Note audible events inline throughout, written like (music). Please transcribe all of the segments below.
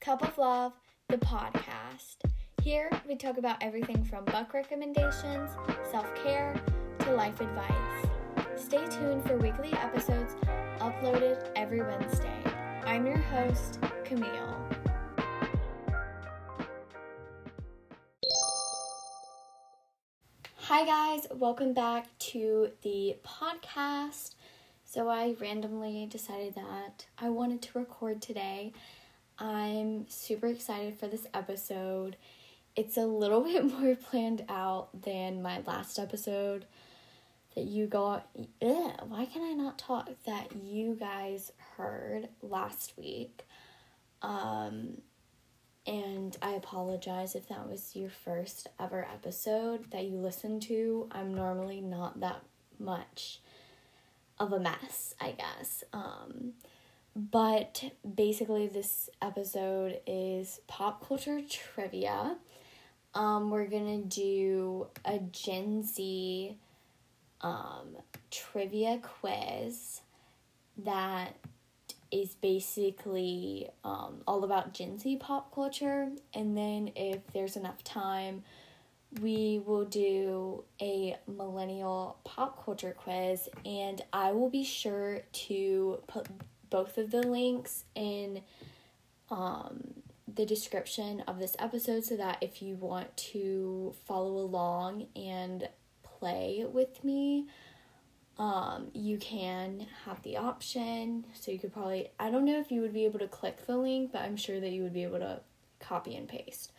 Cup of Love, the podcast. Here we talk about everything from book recommendations, self care, to life advice. Stay tuned for weekly episodes uploaded every Wednesday. I'm your host, Camille. Hi, guys, welcome back to the podcast. So, I randomly decided that I wanted to record today. I'm super excited for this episode. It's a little (laughs) bit more planned out than my last episode that you got. Ugh, why can I not talk? That you guys heard last week. Um, and I apologize if that was your first ever episode that you listened to. I'm normally not that much of a mess, I guess. Um, but basically, this episode is pop culture trivia. Um, we're gonna do a Gen Z um, trivia quiz that is basically um, all about Gen Z pop culture. And then, if there's enough time, we will do a millennial pop culture quiz. And I will be sure to put both of the links in um, the description of this episode so that if you want to follow along and play with me, um, you can have the option. So you could probably, I don't know if you would be able to click the link, but I'm sure that you would be able to copy and paste.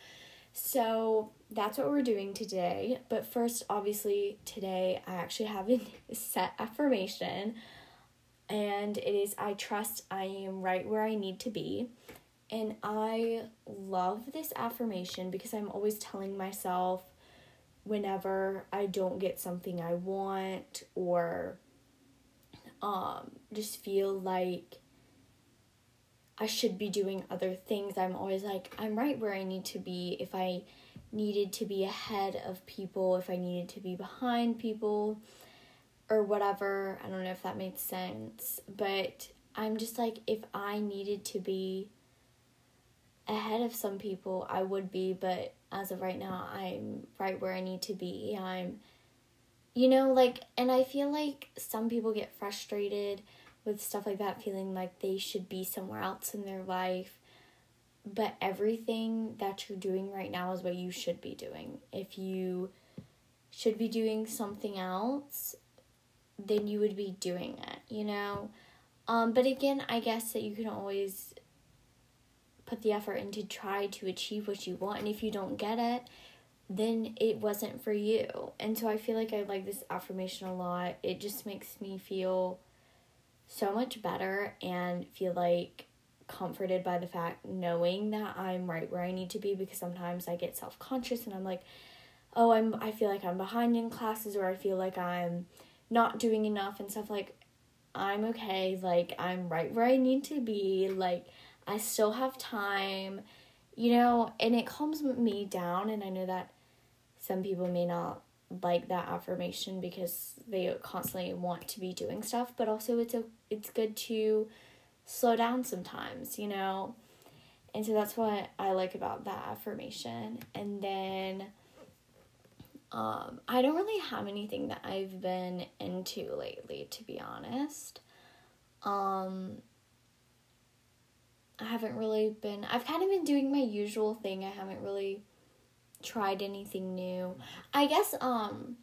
So that's what we're doing today. But first, obviously, today I actually have a (laughs) set affirmation, and it is I trust I am right where I need to be. And I love this affirmation because I'm always telling myself, whenever I don't get something I want or um just feel like I should be doing other things. I'm always like I'm right where I need to be if I needed to be ahead of people, if I needed to be behind people or whatever. I don't know if that made sense, but I'm just like if I needed to be ahead of some people, I would be, but as of right now, I'm right where I need to be. I'm, you know, like, and I feel like some people get frustrated with stuff like that, feeling like they should be somewhere else in their life. But everything that you're doing right now is what you should be doing. If you should be doing something else, then you would be doing it, you know? Um, but again, I guess that you can always put the effort in to try to achieve what you want. And if you don't get it, then it wasn't for you. And so I feel like I like this affirmation a lot. It just makes me feel so much better and feel like comforted by the fact knowing that I'm right where I need to be because sometimes I get self-conscious and I'm like, "Oh, I'm I feel like I'm behind in classes or I feel like I'm not doing enough and stuff like I'm okay, like I'm right where I need to be, like I still have time, you know, and it calms me down. And I know that some people may not like that affirmation because they constantly want to be doing stuff, but also it's a it's good to slow down sometimes, you know. And so that's what I like about that affirmation. And then um I don't really have anything that I've been into lately to be honest. Um I haven't really been I've kind of been doing my usual thing. I haven't really tried anything new. I guess um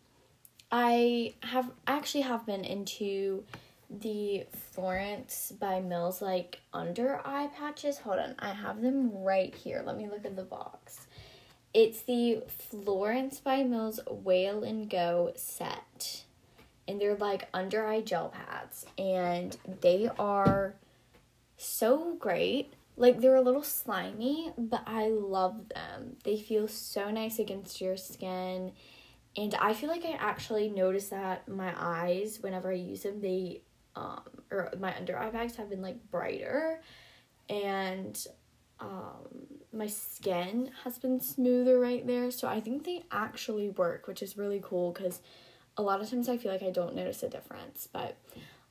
I have actually have been into the Florence by Mills like under eye patches. Hold on, I have them right here. Let me look at the box. It's the Florence by Mills Whale and Go set. And they're like under eye gel pads and they are so great. Like they're a little slimy, but I love them. They feel so nice against your skin. And I feel like I actually notice that my eyes, whenever I use them, they, um, or my under eye bags have been like brighter. And, um, my skin has been smoother right there. So I think they actually work, which is really cool because a lot of times I feel like I don't notice a difference. But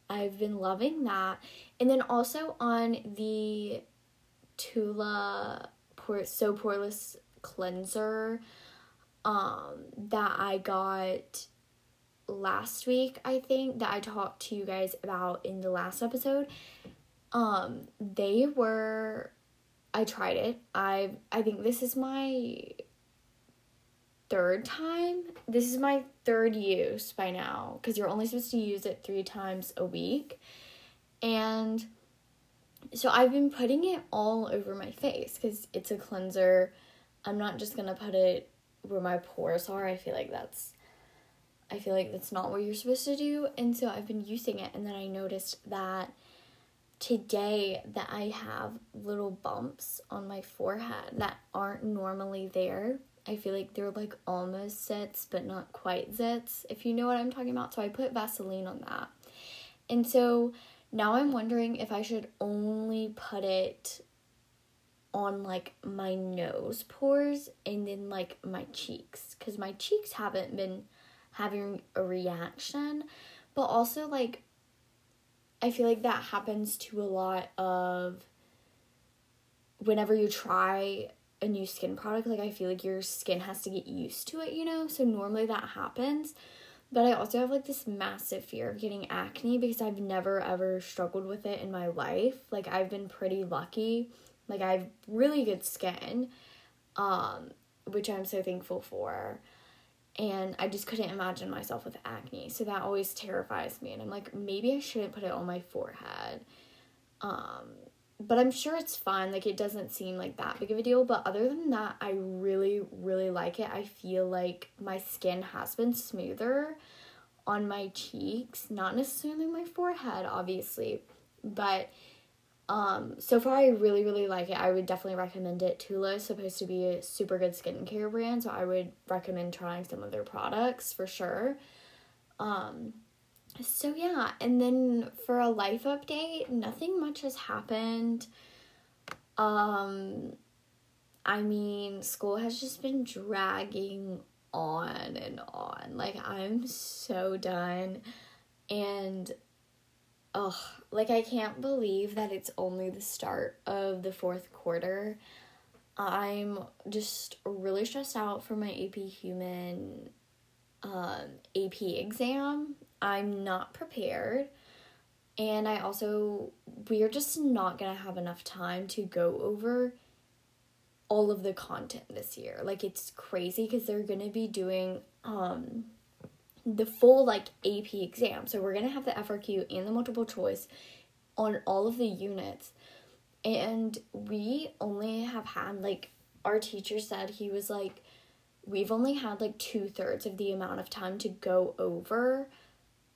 I've been loving that. And then also on the Tula Pore So Poreless cleanser um that I got last week, I think, that I talked to you guys about in the last episode. Um they were I tried it. I I think this is my third time. This is my third use by now because you're only supposed to use it 3 times a week. And so I've been putting it all over my face because it's a cleanser. I'm not just gonna put it where my pores are. I feel like that's I feel like that's not what you're supposed to do. And so I've been using it and then I noticed that today that I have little bumps on my forehead that aren't normally there. I feel like they're like almost zits but not quite zits, if you know what I'm talking about. So I put Vaseline on that. And so now I'm wondering if I should only put it on like my nose pores and then like my cheeks because my cheeks haven't been having a reaction but also like i feel like that happens to a lot of whenever you try a new skin product like i feel like your skin has to get used to it you know so normally that happens but I also have like this massive fear of getting acne because I've never ever struggled with it in my life. Like I've been pretty lucky. Like I have really good skin, um, which I'm so thankful for. And I just couldn't imagine myself with acne. So that always terrifies me. And I'm like, maybe I shouldn't put it on my forehead. Um, but I'm sure it's fine. Like it doesn't seem like that big of a deal. But other than that, I really, really like it. I feel like my skin has been smoother on my cheeks, not necessarily my forehead, obviously, but um so far I really really like it. I would definitely recommend it. Tula is supposed to be a super good skincare brand, so I would recommend trying some of their products for sure. Um so yeah, and then for a life update, nothing much has happened. Um I mean, school has just been dragging on and on. Like I'm so done and oh, like I can't believe that it's only the start of the fourth quarter. I'm just really stressed out for my AP Human um, AP exam. I'm not prepared. And I also, we're just not gonna have enough time to go over all of the content this year. Like, it's crazy because they're gonna be doing um, the full like AP exam. So, we're gonna have the FRQ and the multiple choice on all of the units. And we only have had like, our teacher said he was like, we've only had like two thirds of the amount of time to go over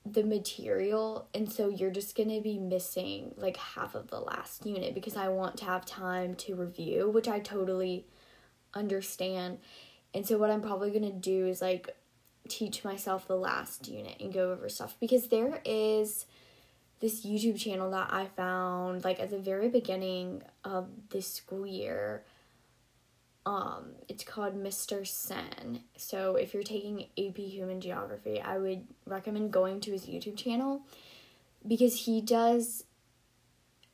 the material and so you're just going to be missing like half of the last unit because I want to have time to review, which I totally understand. And so what I'm probably going to do is like teach myself the last unit and go over stuff because there is this YouTube channel that I found like at the very beginning of this school year um, it's called Mr. Sinn. So if you're taking AP Human Geography, I would recommend going to his YouTube channel because he does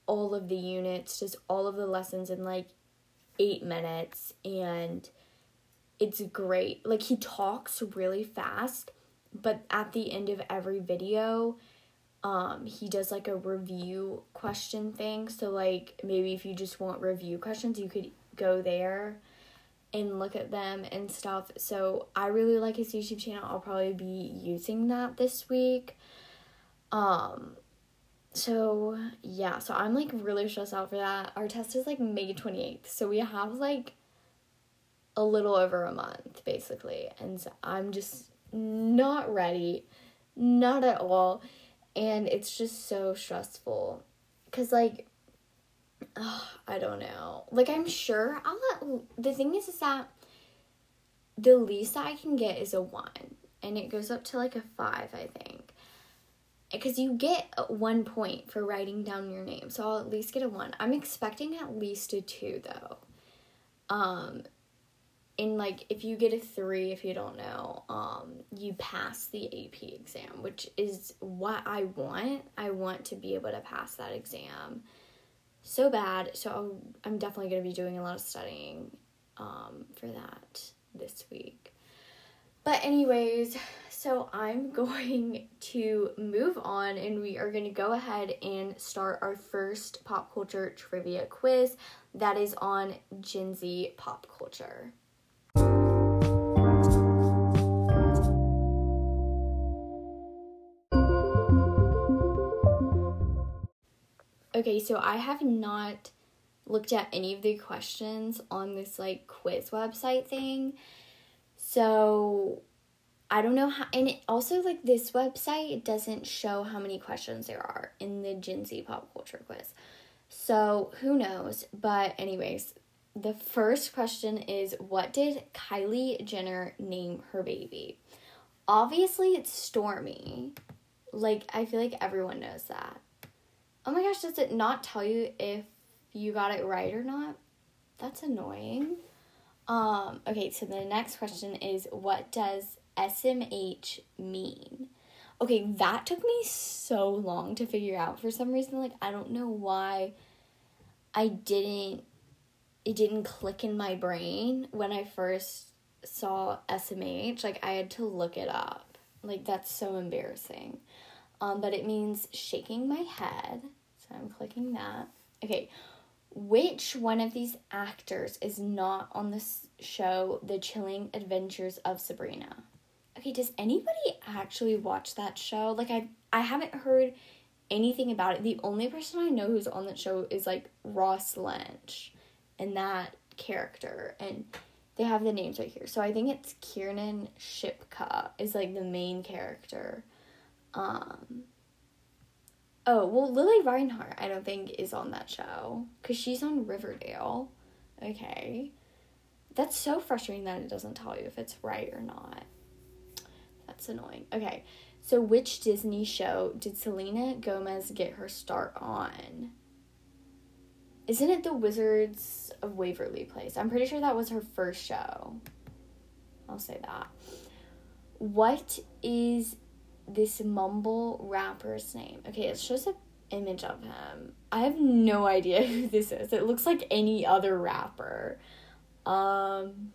all of the units, does all of the lessons in like eight minutes, and it's great. Like he talks really fast, but at the end of every video, um, he does like a review question thing. So like maybe if you just want review questions, you could go there and look at them and stuff. So I really like his YouTube channel. I'll probably be using that this week. Um so yeah, so I'm like really stressed out for that. Our test is like May 28th. So we have like a little over a month basically. And I'm just not ready. Not at all. And it's just so stressful cuz like oh, I don't know. Like I'm sure I'll let the thing is is that the least that I can get is a one. And it goes up to like a five, I think. Because you get one point for writing down your name. So I'll at least get a one. I'm expecting at least a two though. Um and like if you get a three if you don't know um you pass the ap exam which is what i want i want to be able to pass that exam so bad. So I'll, I'm definitely going to be doing a lot of studying um, for that this week. But, anyways, so I'm (laughs) going to move on and we are going to go ahead and start our first pop culture trivia quiz that is on Gen Z pop culture. Okay, so I have not looked at any of the questions on this like quiz website thing. So I don't know how, and it also like this website it doesn't show how many questions there are in the Gen Z pop culture quiz. So who knows? But anyways, the first question is what did Kylie Jenner name her baby? Obviously, it's Stormi. Like I feel like everyone knows that. Oh my gosh, does it not tell you if you got it right or not? That's annoying. Um, okay, so the next question is what does SMH mean? Okay, that took me so long to figure out for some reason. Like, I don't know why I didn't, it didn't click in my brain when I first saw SMH. Like, I had to look it up. Like, that's so embarrassing. Um, but it means shaking my head. So I'm clicking that. Okay, which one of these actors is not on the show The Chilling Adventures of Sabrina? Okay, does anybody actually watch that show? Like I I haven't heard anything about it. The only person I know who's on that show is like Ross Lynch and that character and they have the names right here. So I think it's Kiernan Shipka is like the main character. Um Oh, well, Lili Reinhart, I don't think, is on that show because she's on Riverdale. Okay. That's so frustrating that it doesn't tell you if it's right or not. That's annoying. Okay. So, which Disney show did Selena Gomez get her start on? Isn't it The Wizards of Waverly Place? I'm pretty sure that was her first show. I'll say that. What is this mumble rapper's name. Okay, it shows an image of him. I have no idea (laughs) who this is. It looks like any other rapper. Um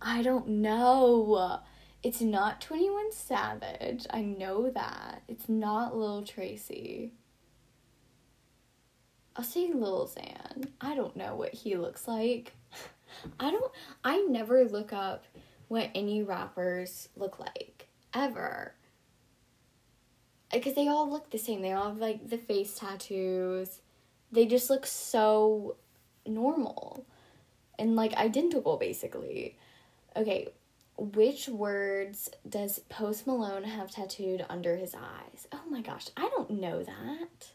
I don't know. It's not 21 Savage. I know that. It's not Lil Tracy. I'll say Lil Xan. I don't know what he looks like. (laughs) I don't I never look up what any rappers look like ever because they all look the same. They all have like the face tattoos. They just look so normal and like identical basically. Okay, which words does Post Malone have tattooed under his eyes? Oh my gosh, I don't know that.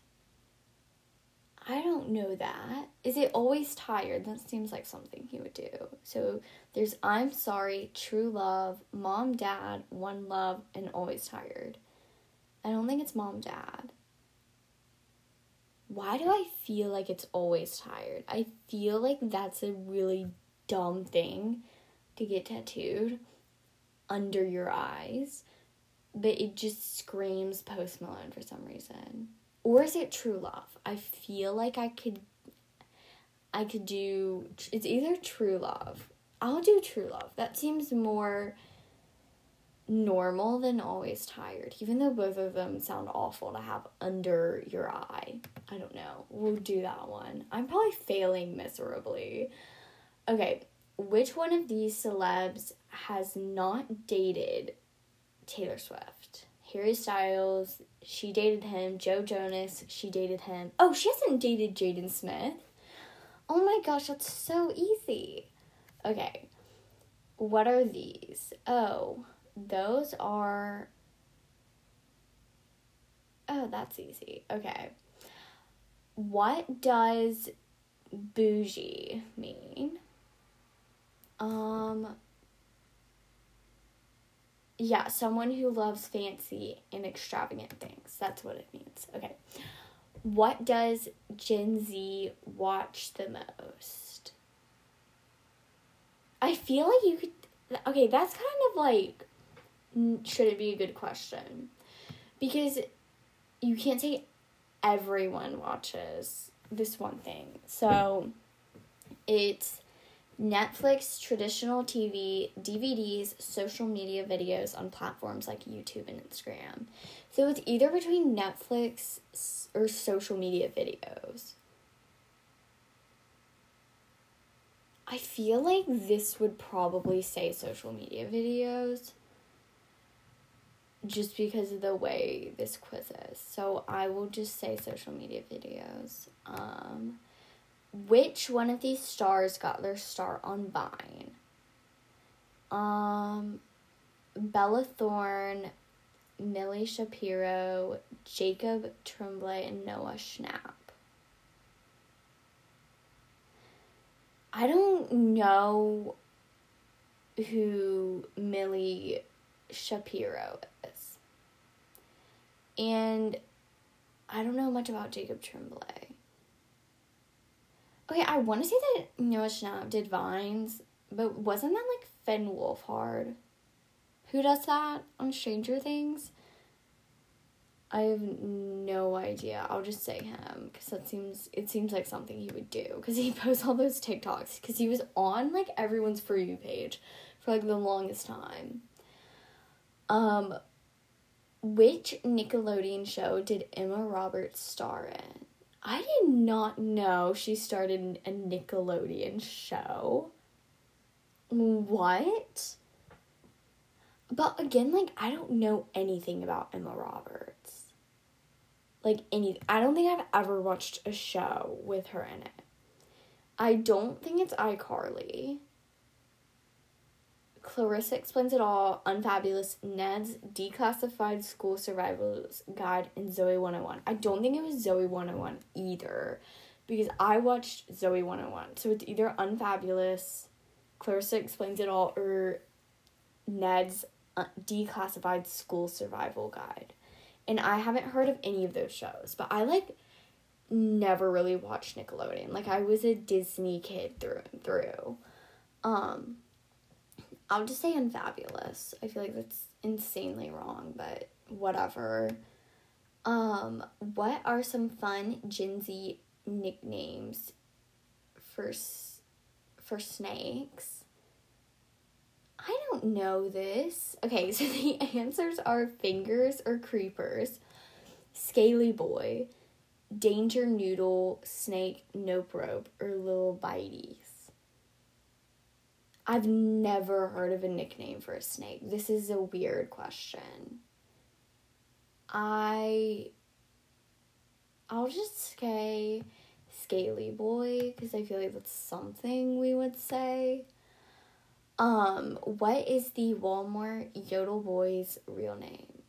I don't know that. Is it always tired? That seems like something he would do. So there's I'm sorry, true love, mom, dad, one love, and always tired. I don't think it's mom, dad. Why do I feel like it's always tired? I feel like that's a really dumb thing to get tattooed under your eyes, but it just screams Post Malone for some reason. Or is it true love? I feel like I could I could do it's either true love. I'll do true love. That seems more normal than always tired, even though both of them sound awful to have under your eye. I don't know. We'll do that one. I'm probably failing miserably. Okay, which one of these celebs has not dated Taylor Swift? Harry Styles, she dated him. Joe Jonas, she dated him. Oh, she hasn't dated Jaden Smith. Oh my gosh, that's so easy. Okay, what are these? Oh, those are. Oh, that's easy. Okay. What does bougie mean? Um. Yeah, someone who loves fancy and extravagant things. That's what it means. Okay. What does Gen Z watch the most? I feel like you could. Okay, that's kind of like should it be a good question? Because you can't say everyone watches this one thing. So it's Netflix, traditional TV, DVDs, social media videos on platforms like YouTube and Instagram. So it's either between Netflix or social media videos. I feel like this would probably say social media videos just because of the way this quiz is. So I will just say social media videos. Um, which one of these stars got their start on Vine? Um, Bella Thorne, Millie Shapiro, Jacob Tremblay, and Noah Schnapp. I don't know who Millie Shapiro is. And I don't know much about Jacob Tremblay. Okay, I want to say that Noah Schnapp did Vines, but wasn't that like Finn Wolfhard? Who does that on Stranger Things? I have no idea. I'll just say him because that seems it seems like something he would do because he (laughs) posts all those TikToks because he was on like everyone's for you page for like the longest time. Um, which Nickelodeon show did Emma Roberts star in? I did not know she started a Nickelodeon show. What? But again, like I don't know anything about Emma Roberts like any I don't think I've ever watched a show with her in it. I don't think it's iCarly. Clarissa explains it all, Unfabulous, Ned's Declassified School Survival's Guide, and Zoey 101. I don't think it was Zoey 101 either, because I watched Zoey 101. So it's either Unfabulous, Clarissa explains it all, or Ned's uh, Declassified School Survival Guide and I haven't heard of any of those shows, but I like never really watched Nickelodeon. Like I was a Disney kid through and through. Um I'll just say unfabulous. I feel like that's insanely wrong, but whatever. Um what are some fun Gen Z nicknames for for snakes? I don't know this. Okay, (laughs) so the answers are fingers or creepers, scaly boy, danger noodle, snake, nope rope, or little bites. I've never heard of a nickname for a snake. This is a weird question. I I'll just say scaly boy because I feel like that's something we would say. Um, what is the Walmart Yodel Boys real name?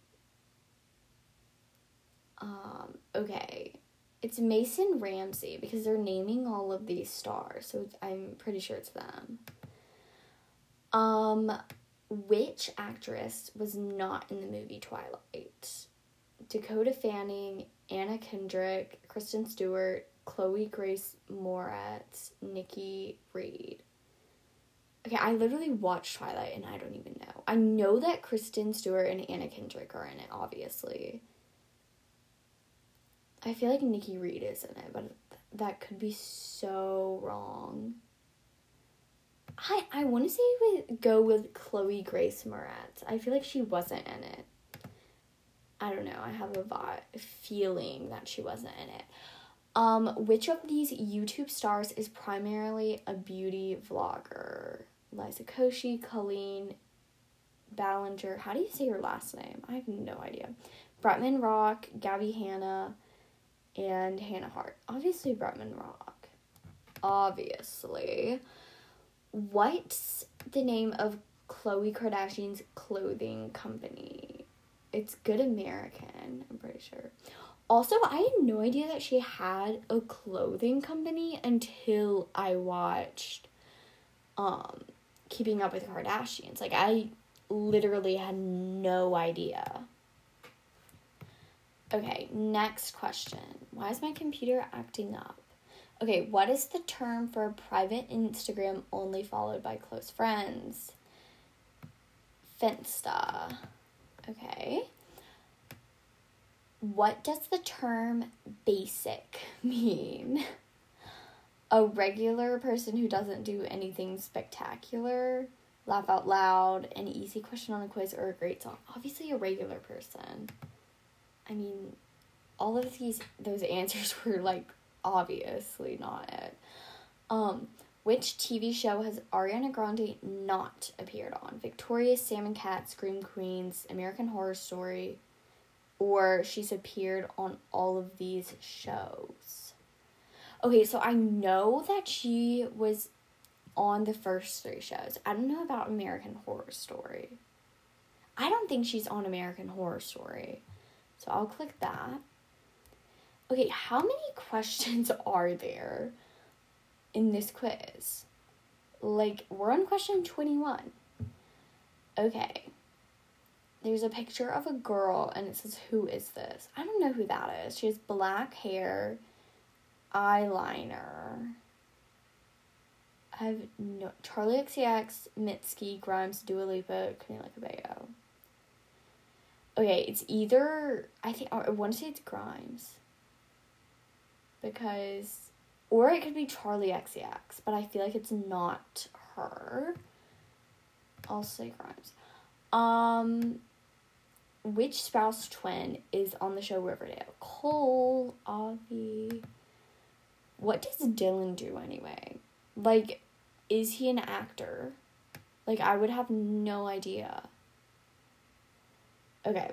Um, okay. It's Mason Ramsey because they're naming all of these stars, so I'm pretty sure it's them. Um, which actress was not in the movie Twilight? Dakota Fanning, Anna Kendrick, Kristen Stewart, Chloe Grace Moretz, Nikki Reed. Okay, I literally watched Twilight and I don't even know. I know that Kristen Stewart and Anna Kendrick are in it, obviously. I feel like Nikki Reed is in it, but that could be so wrong. I I want to say we go with Chloe Grace Moretz. I feel like she wasn't in it. I don't know. I have a vi- feeling that she wasn't in it. Um, which of these YouTube stars is primarily a beauty vlogger? Liza Koshy, Colleen Ballinger. How do you say her last name? I have no idea. Bretman Rock, Gabby Hanna, and Hannah Hart. Obviously, Bretman Rock. Obviously. What's the name of Khloe Kardashian's clothing company? It's Good American, I'm pretty sure. Also, I had no idea that she had a clothing company until I watched um keeping up with Kardashians. Like I literally had no idea. Okay, next question. Why is my computer acting up? Okay, what is the term for a private Instagram only followed by close friends? Finsta. Okay. What does the term basic (laughs) mean? A regular person who doesn't do anything spectacular, laugh out loud, an easy question on a quiz, or a great song. Obviously, a regular person. I mean, all of these those (laughs) answers were like obviously not it. Um, which TV show has Ariana Grande not appeared on? Victorious, Sam and Cat, Scream Queens, American Horror Story, or she's appeared on all of these shows. Okay, so I know that she was on the first three shows. I don't know about American Horror Story. I don't think she's on American Horror Story. So I'll click that. Okay, how many (laughs) questions are there in this quiz? Like, we're on question 21. Okay. There's a picture of a girl and it says, Who is this? I don't know who that is. She has black hair, eyeliner. I have no Charli XCX, Mitski, Grimes, Dua Lipa, Camila Cabello. Okay, it's either I think I want to say it's Grimes because or it could be Charli XCX, but I feel like it's not her. I'll say Grimes. Um which Sprouse twin is on the show Riverdale? Cole, Avi. What does Dylan do anyway? Like, is he an actor? Like, I would have no idea. Okay,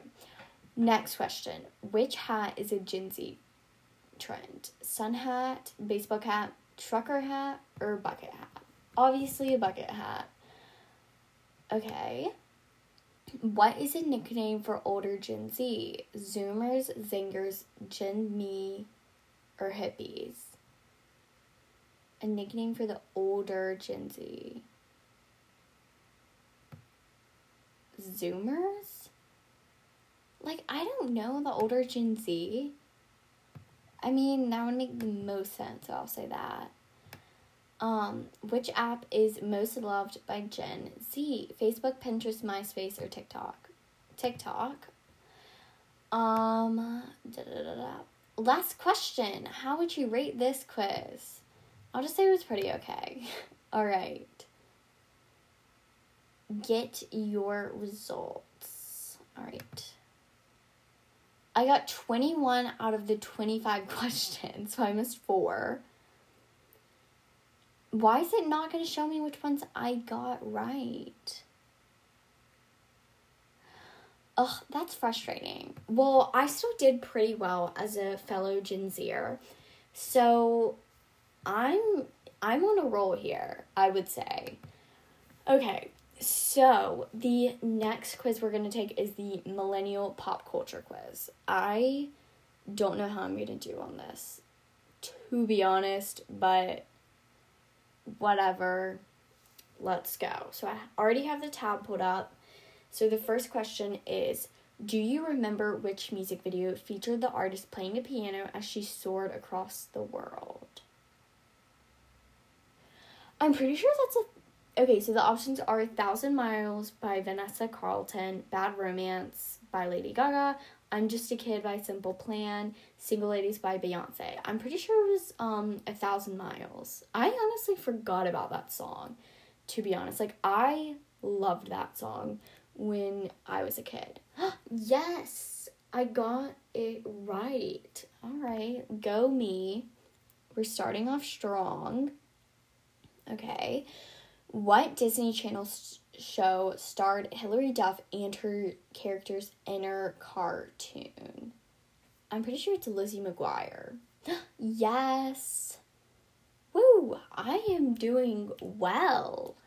next question. Which hat is a Z trend? Sun hat, baseball cap, trucker hat, or bucket hat? Obviously, a bucket hat. Okay. What is a nickname for older Gen Z? Zoomers, Zingers, Gen Me, or hippies? A nickname for the older Gen Z. Zoomers? Like, I don't know the older Gen Z. I mean, that would make the most sense, so I'll say that. Um, which app is most loved by Gen Z? Facebook, Pinterest, MySpace, or TikTok? TikTok. Um, da, da, da, last question. How would you rate this quiz? I'll just say it was pretty okay. (laughs) All right. Get your results. All right. I got 21 out of the 25 (laughs) questions, so I missed four. Why is it not going to show me which ones I got right? Ugh, that's frustrating. Well, I still did pretty well as a fellow Gen Zer. So I'm I'm on a roll here, I would say. Okay, so the next quiz we're gonna take is the millennial pop culture quiz. I don't know how I'm gonna do on this, to be honest, but whatever. Let's go. So I already have the tab pulled up. So the first question is Do you remember which music video featured the artist playing a piano as she soared across the world? I'm pretty sure that's a. Okay, so the options are A Thousand Miles by Vanessa Carlton, Bad Romance by Lady Gaga, I'm Just a Kid by Simple Plan, Single Ladies by Beyonce. I'm pretty sure it was um A Thousand Miles. I honestly forgot about that song, to be honest. Like, I loved that song when I was a kid. (gasps) yes, I got it right. All right, go me. We're starting off strong. Okay. What Disney Channel show starred Hilary Duff and her character's inner cartoon? I'm pretty sure it's Lizzie McGuire. (gasps) yes. Woo, I am doing well.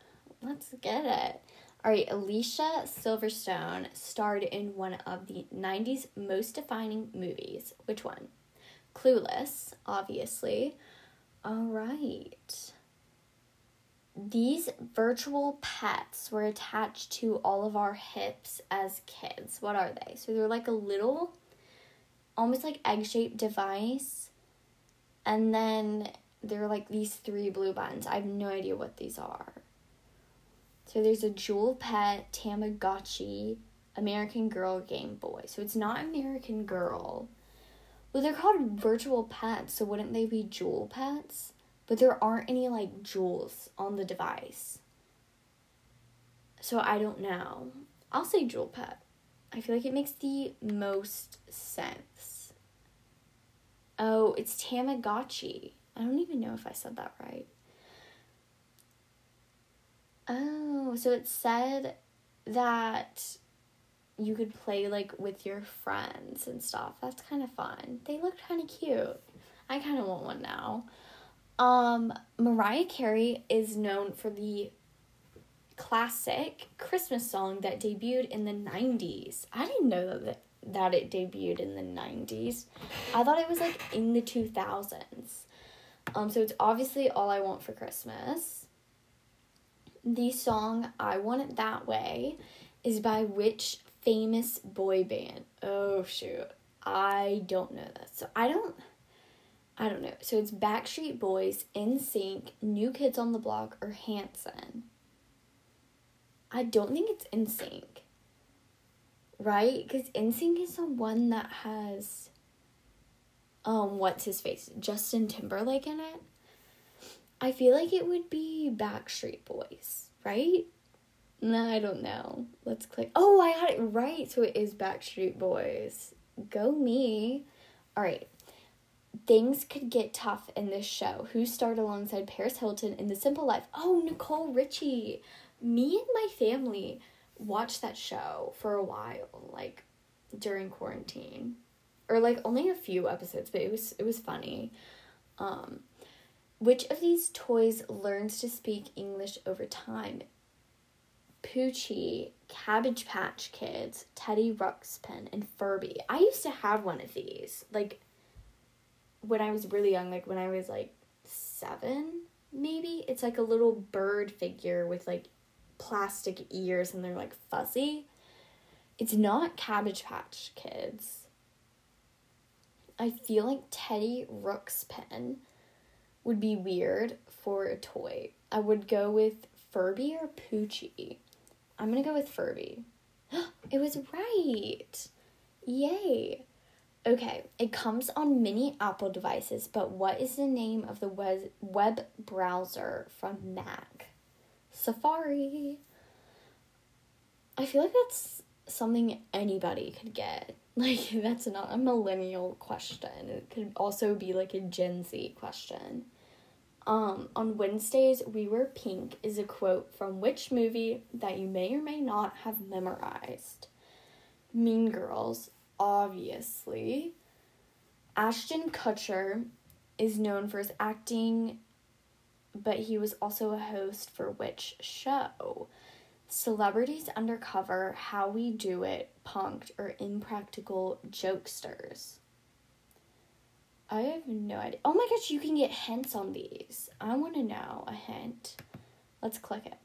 Let's get it. All right, Alicia Silverstone starred in one of the 90s most defining movies. Which one? Clueless, obviously. All right. These virtual pets were attached to all of our hips as kids. What are they? So they're like a little, almost like egg shaped device. And then they're like these three blue buttons. I have no idea what these are. So there's a jewel pet, Tamagotchi, American Girl Game Boy. So it's not American Girl. Well, they're called virtual pets, so wouldn't they be jewel pets? But there aren't any like jewels on the device. So I don't know. I'll say jewel pet. I feel like it makes the most sense. Oh, it's Tamagotchi. I don't even know if I said that right. Oh, so it said that you could play like with your friends and stuff. That's kind of fun. They look kind of cute. I kind of want one now. Um, Mariah Carey is known for the classic Christmas song that debuted in the 90s. I didn't know that that it debuted in the 90s. I thought it was like in the 2000s. Um so it's obviously All I Want for Christmas. The song I Want It That Way is by which famous boy band? Oh shoot. I don't know this. So I don't I don't know. So it's Backstreet Boys, NSYNC, New Kids on the Block, or Hanson. I don't think it's NSYNC. Right? Because NSYNC is the one that has um what's his face? Justin Timberlake in it. I feel like it would be Backstreet Boys, right? No, I don't know. Let's click. Oh, I had it right. So it is Backstreet Boys. Go me. All right. Things could get tough in this show. Who starred alongside Paris Hilton in The Simple Life? Oh, Nicole Richie. Me and my family watched that show for a while, like during quarantine. Or like only a few episodes, but it was it was funny. Um which of these toys learns to speak English over time? Poochie, Cabbage Patch Kids, Teddy Ruxpin, and Furby. I used to have one of these, like when I was really young, like when I was like seven, maybe. It's like a little bird figure with like plastic ears and they're like fuzzy. It's not Cabbage Patch Kids. I feel like Teddy Ruxpin would be weird for a toy. I would go with Furby or Poochie. I'm gonna go with Furby. (gasps) it was right. Yay. Okay, it comes on many Apple devices, but what is the name of the web, web browser from Mac? Safari. I feel like that's something anybody could get. (laughs) Like, that's not a millennial question. It could also be like a Gen Z question. Um, on Wednesdays, we wear pink is a quote from which movie that you may or may not have memorized? Mean Girls, obviously. Ashton Kutcher is known for his acting, but he was also a host for which show? Celebrities Undercover, How We Do It, Punk'd, or Impractical Jokesters. I have no idea. Oh my gosh, you can get hints on these. I want to know a hint. Let's click it.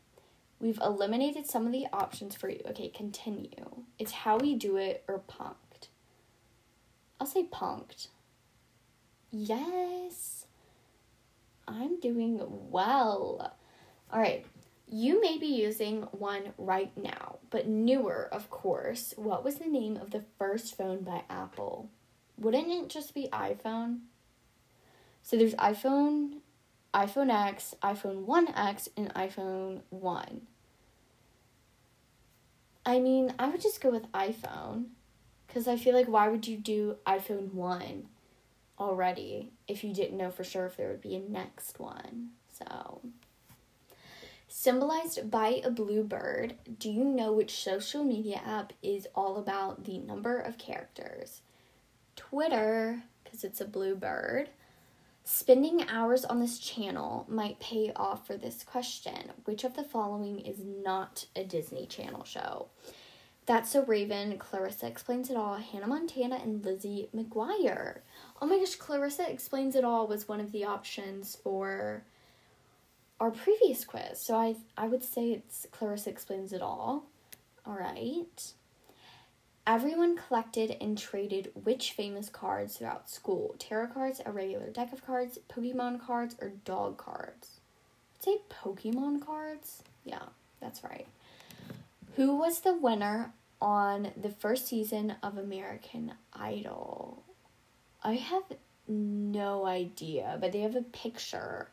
We've eliminated some of the options for you. Okay, continue. It's how we do it or punked. I'll say punked. Yes. I'm doing well. All right. You may be using one right now, but newer, of course. What was the name of the first phone by Apple? Wouldn't it just be iPhone? So there's iPhone, iPhone X, iPhone 1X, and iPhone 1. I mean, I would just go with iPhone because I feel like why would you do iPhone 1 already if you didn't know for sure if there would be a next one? So Symbolized by a blue bird, do you know which social media app is all about the number of characters? Twitter, because it's a blue bird. Spending hours on this channel might pay off for this question. Which of the following is not a Disney Channel show? That's So Raven, Clarissa Explains It All, Hannah Montana, and Lizzie McGuire. Oh my gosh, Clarissa Explains It All was one of the options for our previous quiz. So I I would say it's Clarissa explains it all. All right. Everyone collected and traded which famous cards throughout school? Tarot cards, a regular deck of cards, Pokemon cards, or dog cards? I'd say Pokemon cards. Yeah, that's right. Who was the winner on the first season of American Idol. I have no idea, but they have a picture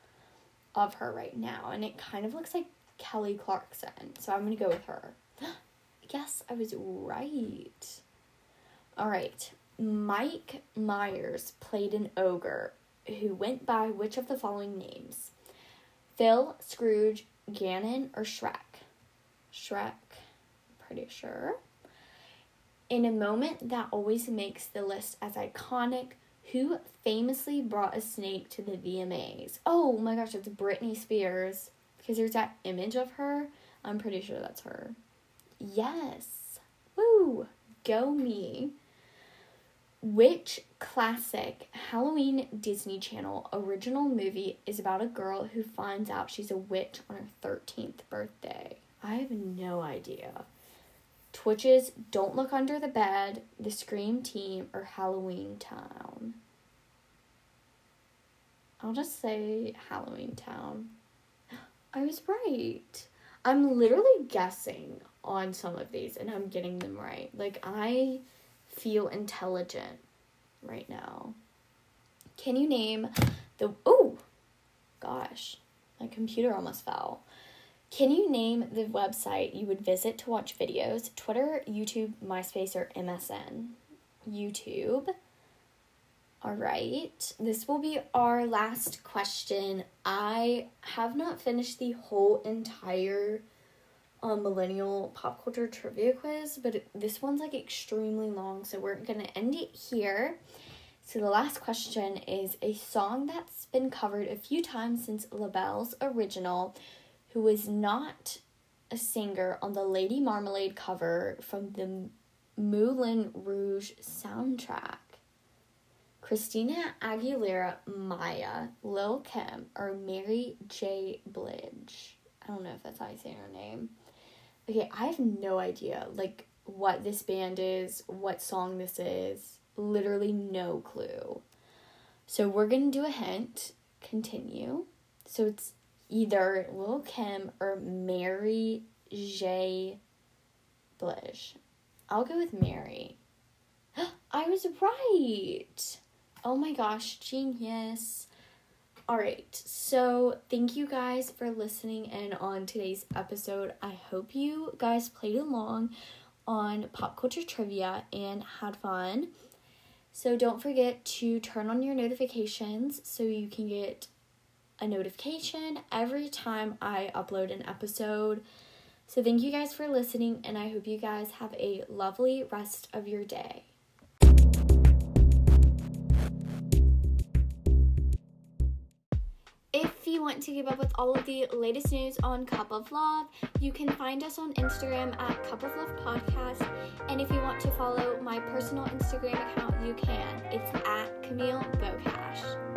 of her right now, and it kind of looks like Kelly Clarkson. So I'm gonna go with her. (gasps) yes, I was right. All right. Mike Myers played an ogre who went by which of the following names? Phil, Scrooge, Gannon, or Shrek? Shrek, pretty sure. In a moment that always makes the list as iconic, who famously brought a snake to the VMAs? Oh my gosh, it's Britney Spears. Because there's that image of her. I'm pretty sure that's her. Yes. Woo! Go me. Which classic Halloween Disney Channel original movie is about a girl who finds out she's a witch on her 13th birthday? I have no idea. Twitches Don't Look Under the Bed, The Scream Team, or Halloween Town. I'll just say Halloween Town. (gasps) I was right. I'm literally guessing on some of these and I'm getting them right. Like, I feel intelligent right now. Can you name the. Oh! Gosh, my computer almost fell. Can you name the website you would visit to watch videos? Twitter, YouTube, MySpace, or MSN? YouTube. All right, this will be our last question. I have not finished the whole entire um, millennial pop culture trivia quiz, but it, this one's like extremely long, so we're gonna end it here. So the last question is a song that's been covered a few times since LaBelle's original who is not a singer on the Lady Marmalade cover from the Moulin Rouge soundtrack. Christina Aguilera, Maya, Lil Kim, or Mary J. Blige. I don't know if that's how I say her name. Okay, I have no idea, like, what this band is, what song this is. Literally no clue. So we're gonna do a hint. Continue. So it's either Lil Kim or Mary J. Blige. I'll go with Mary. (gasps) I was right. Oh my gosh, genius. All right, so thank you guys for listening in on today's episode. I hope you guys played along on pop culture trivia and had fun. So don't forget to turn on your notifications so you can get a notification every time I upload an episode. So, thank you guys for listening, and I hope you guys have a lovely rest of your day. If you want to keep up with all of the latest news on Cup of Love, you can find us on Instagram at Cup of Love Podcast. And if you want to follow my personal Instagram account, you can. It's at Camille Bouquet.